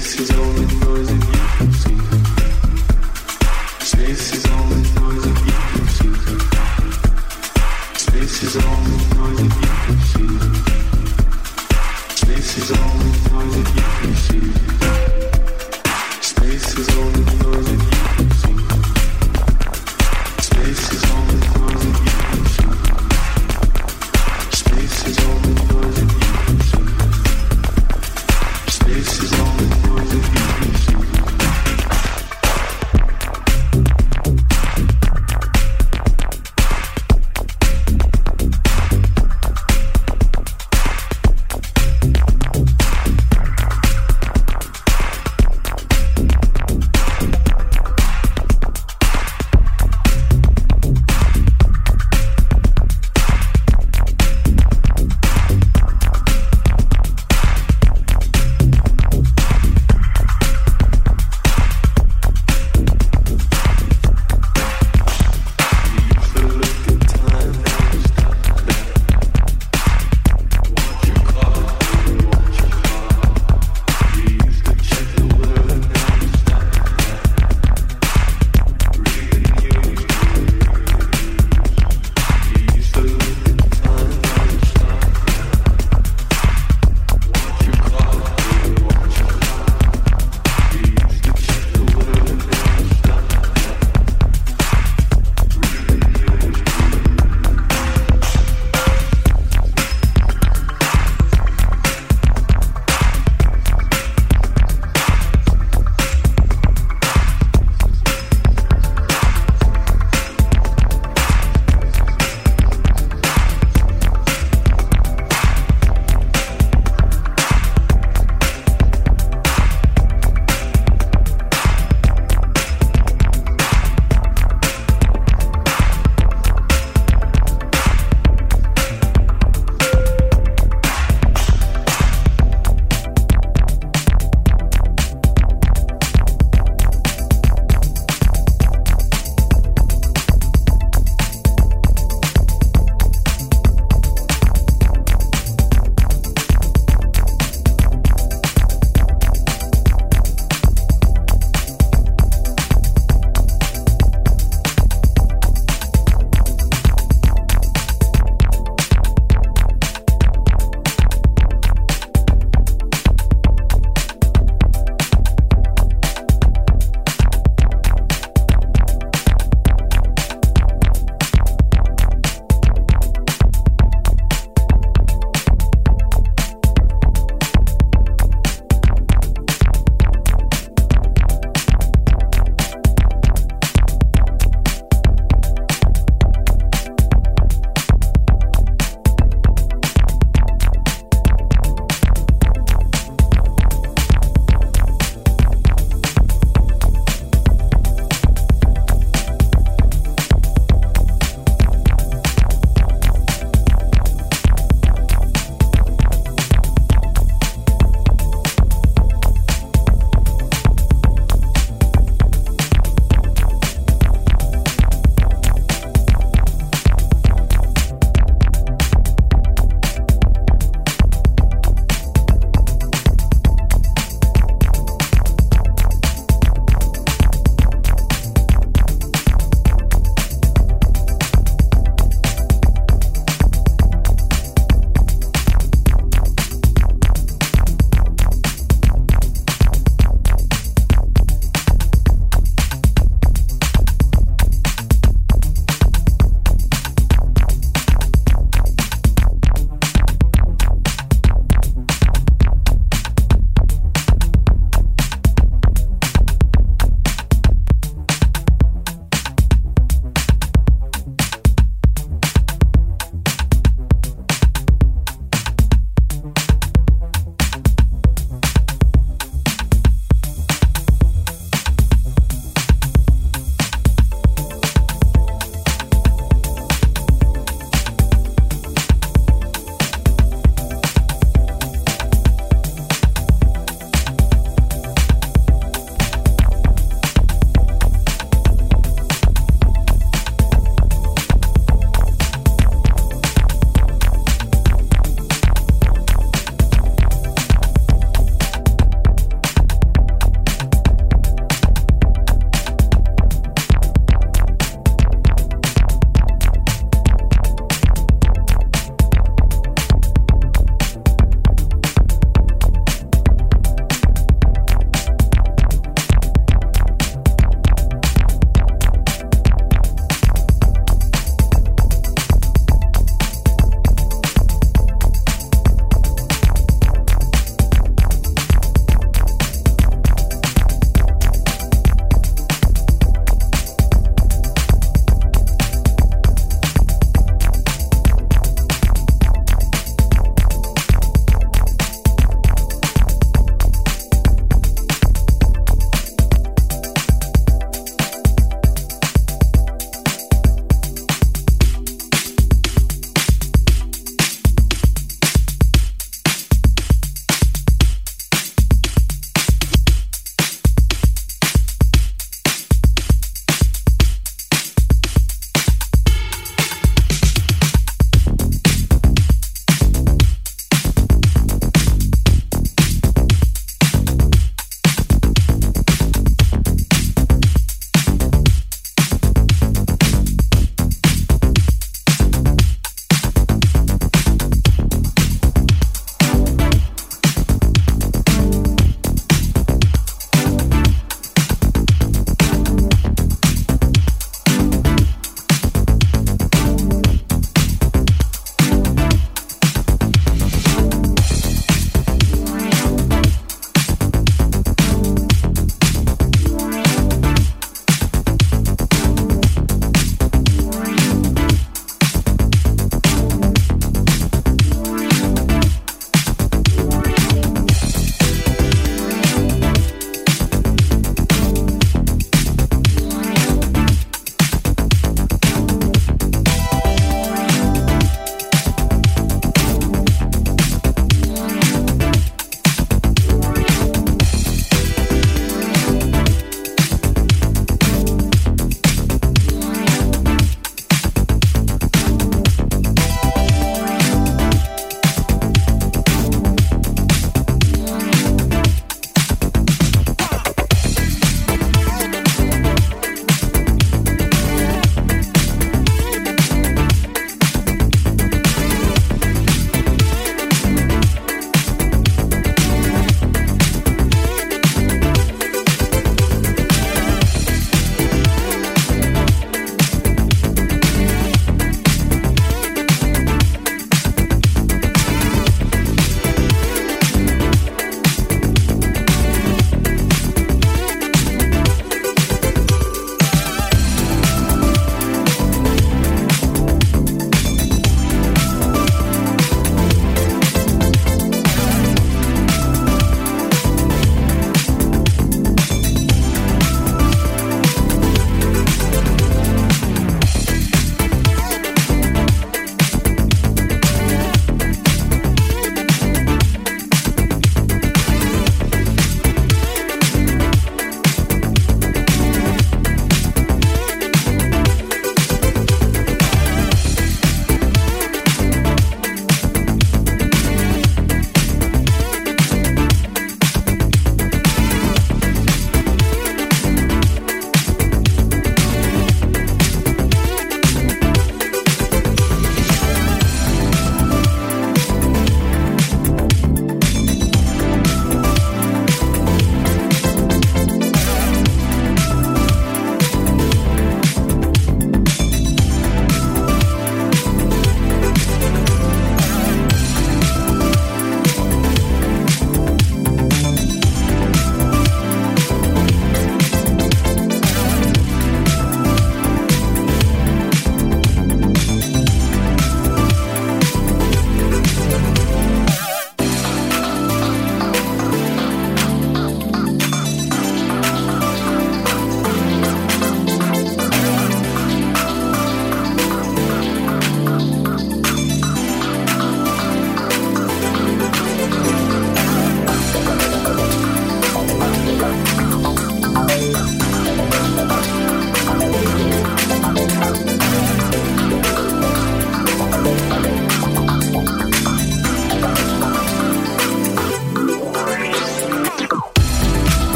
This is all the noise that you can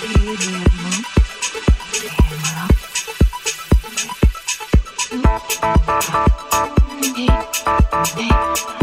Thank you.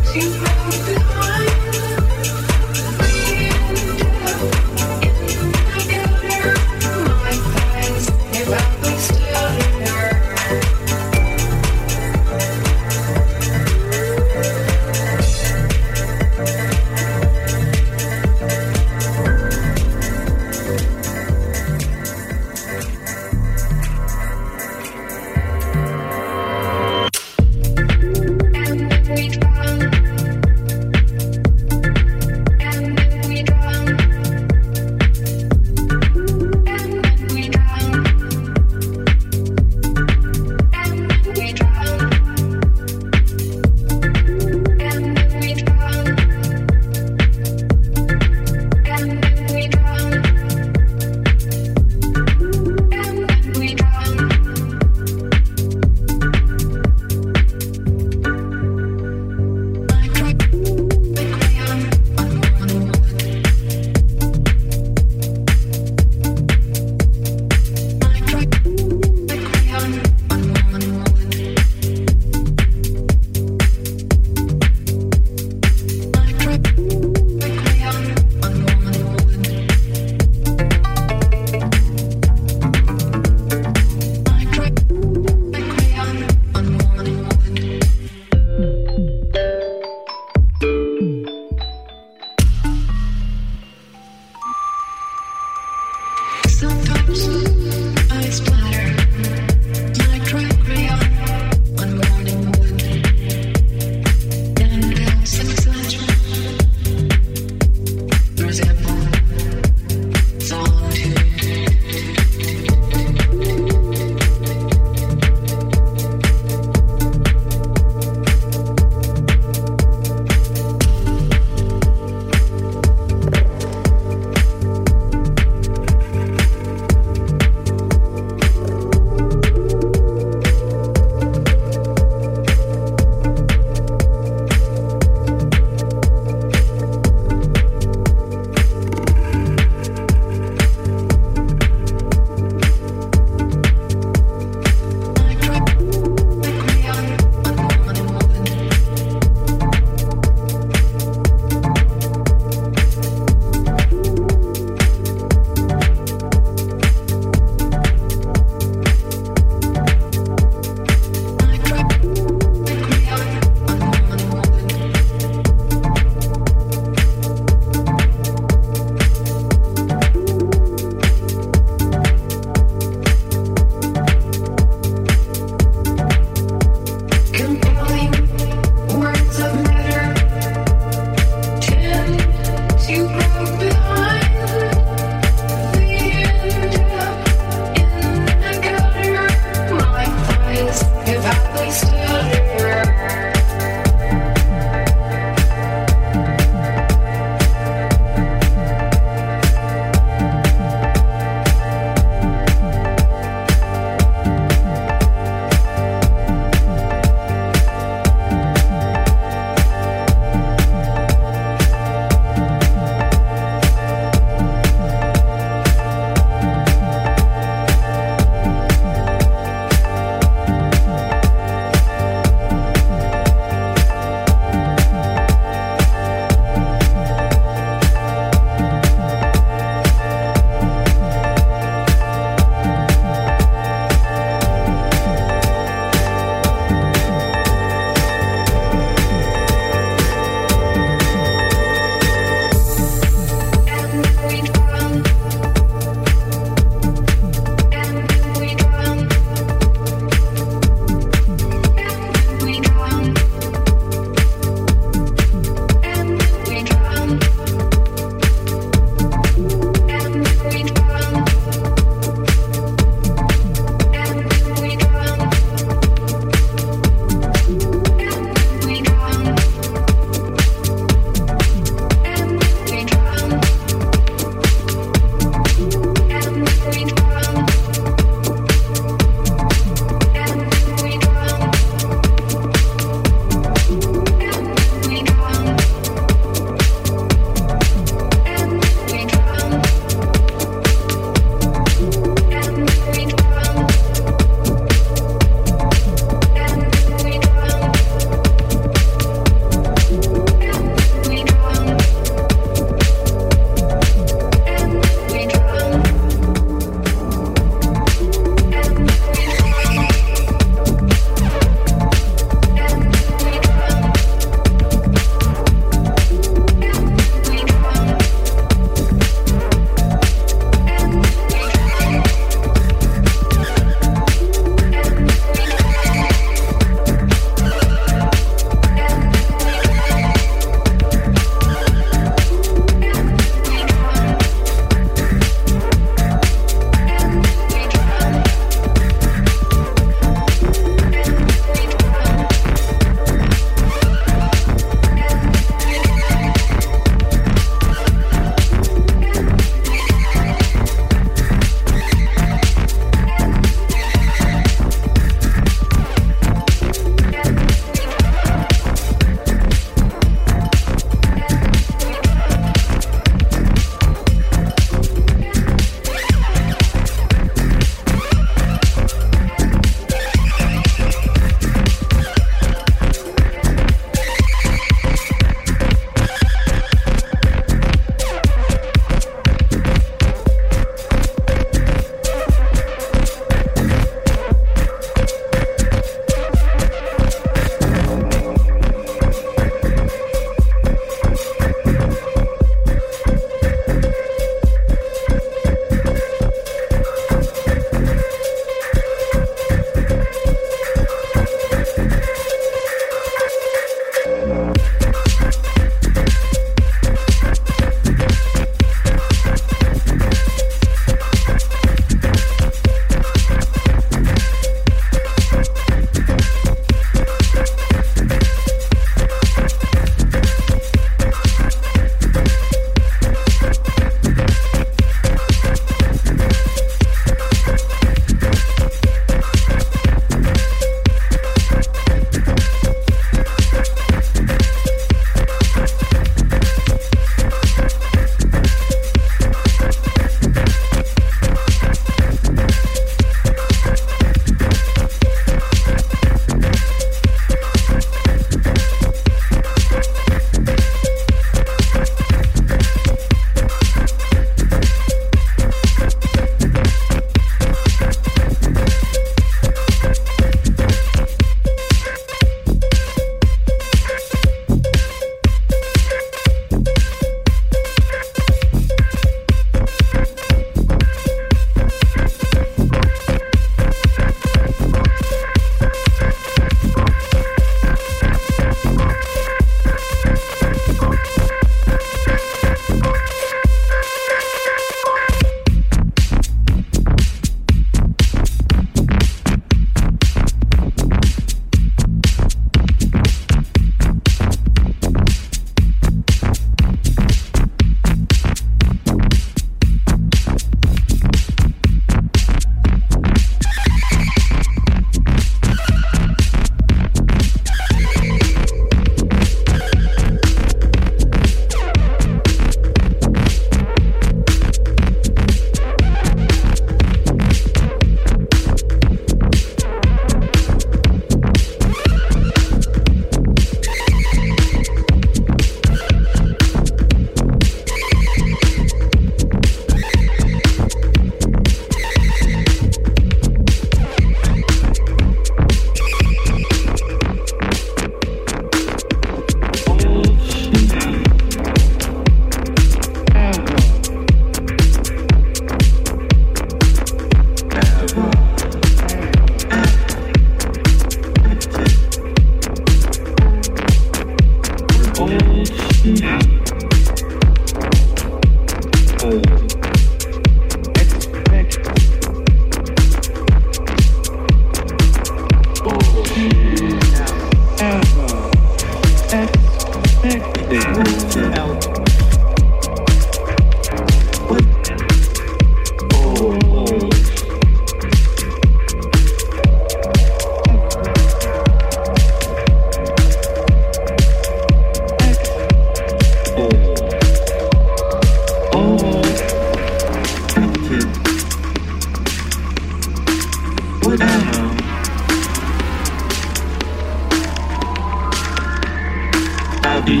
body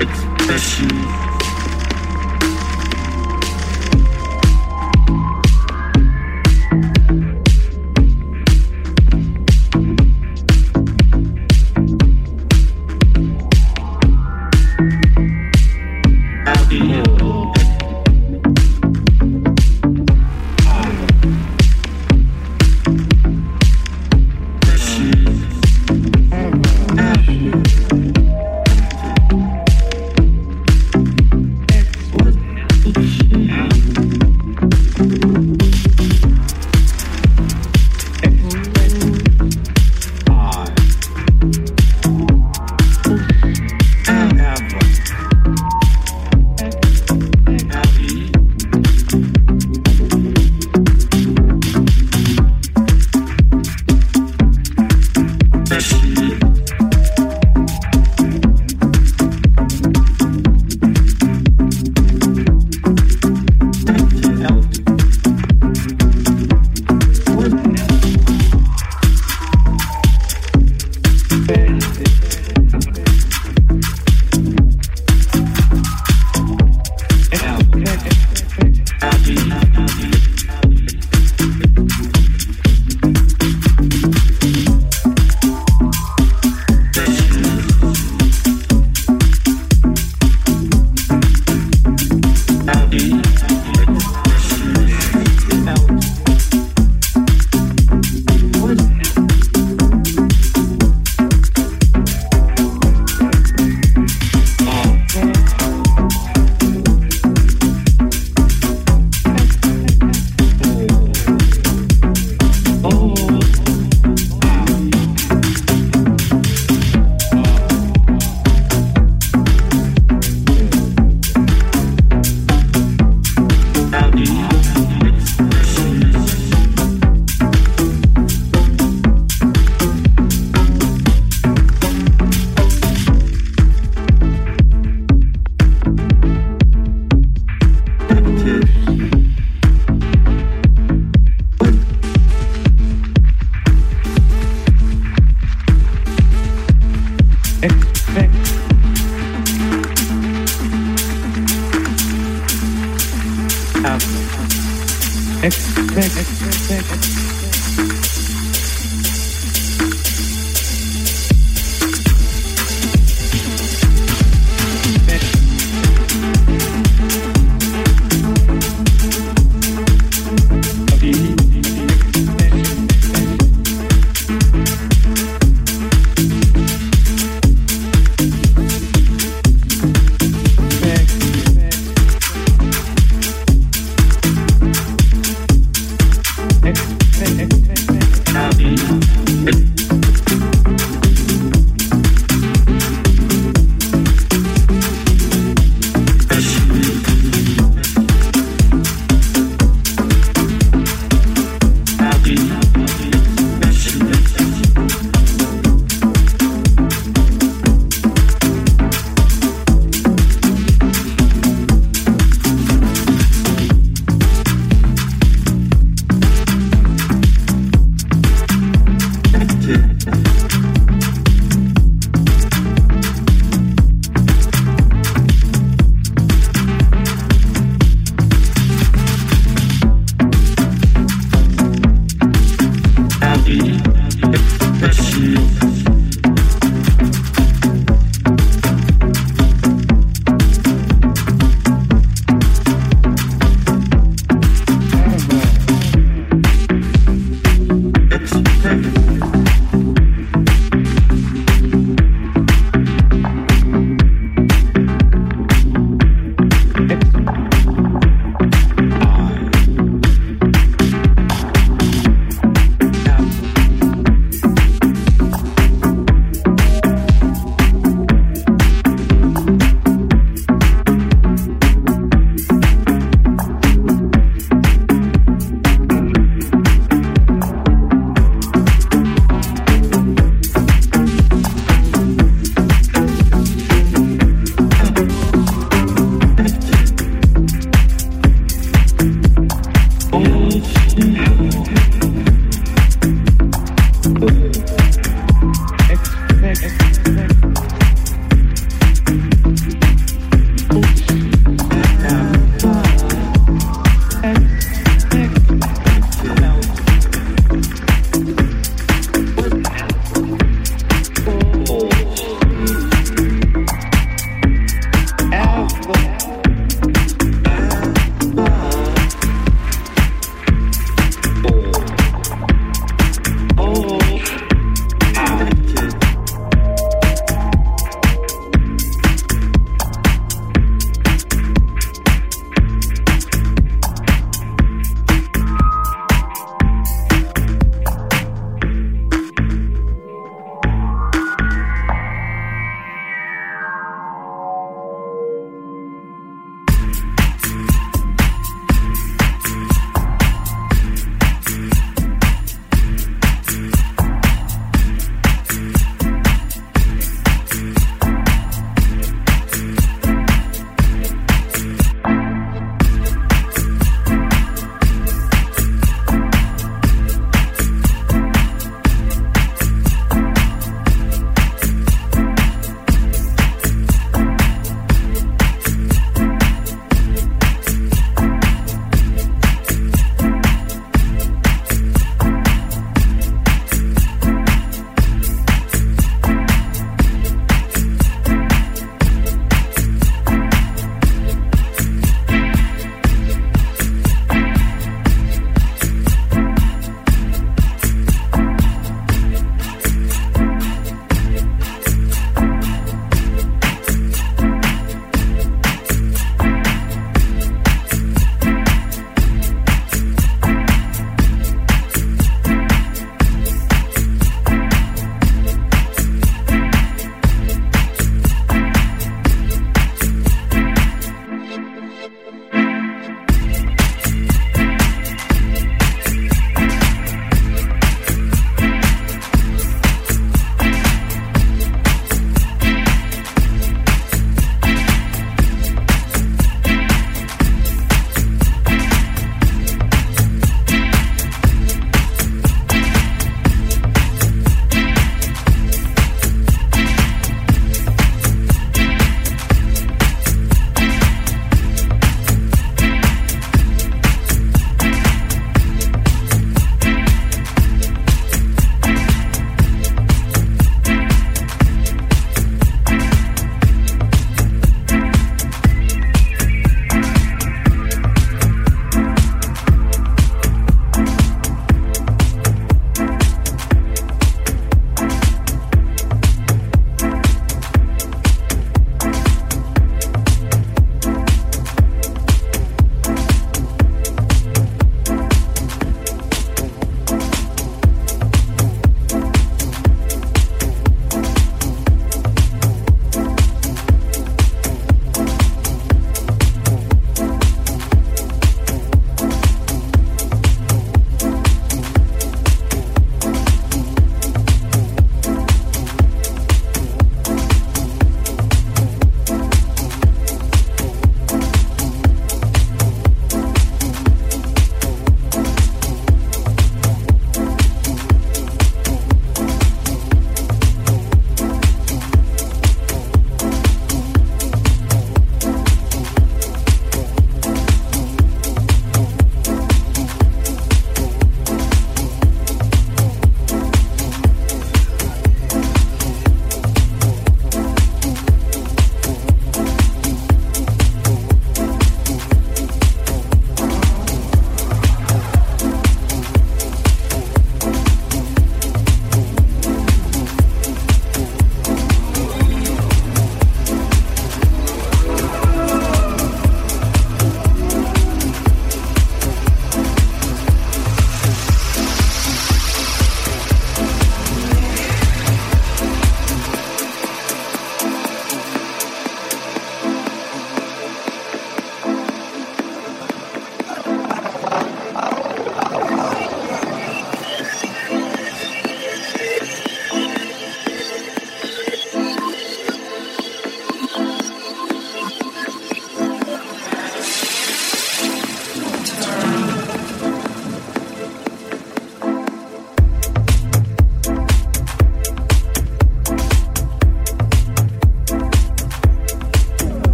expression.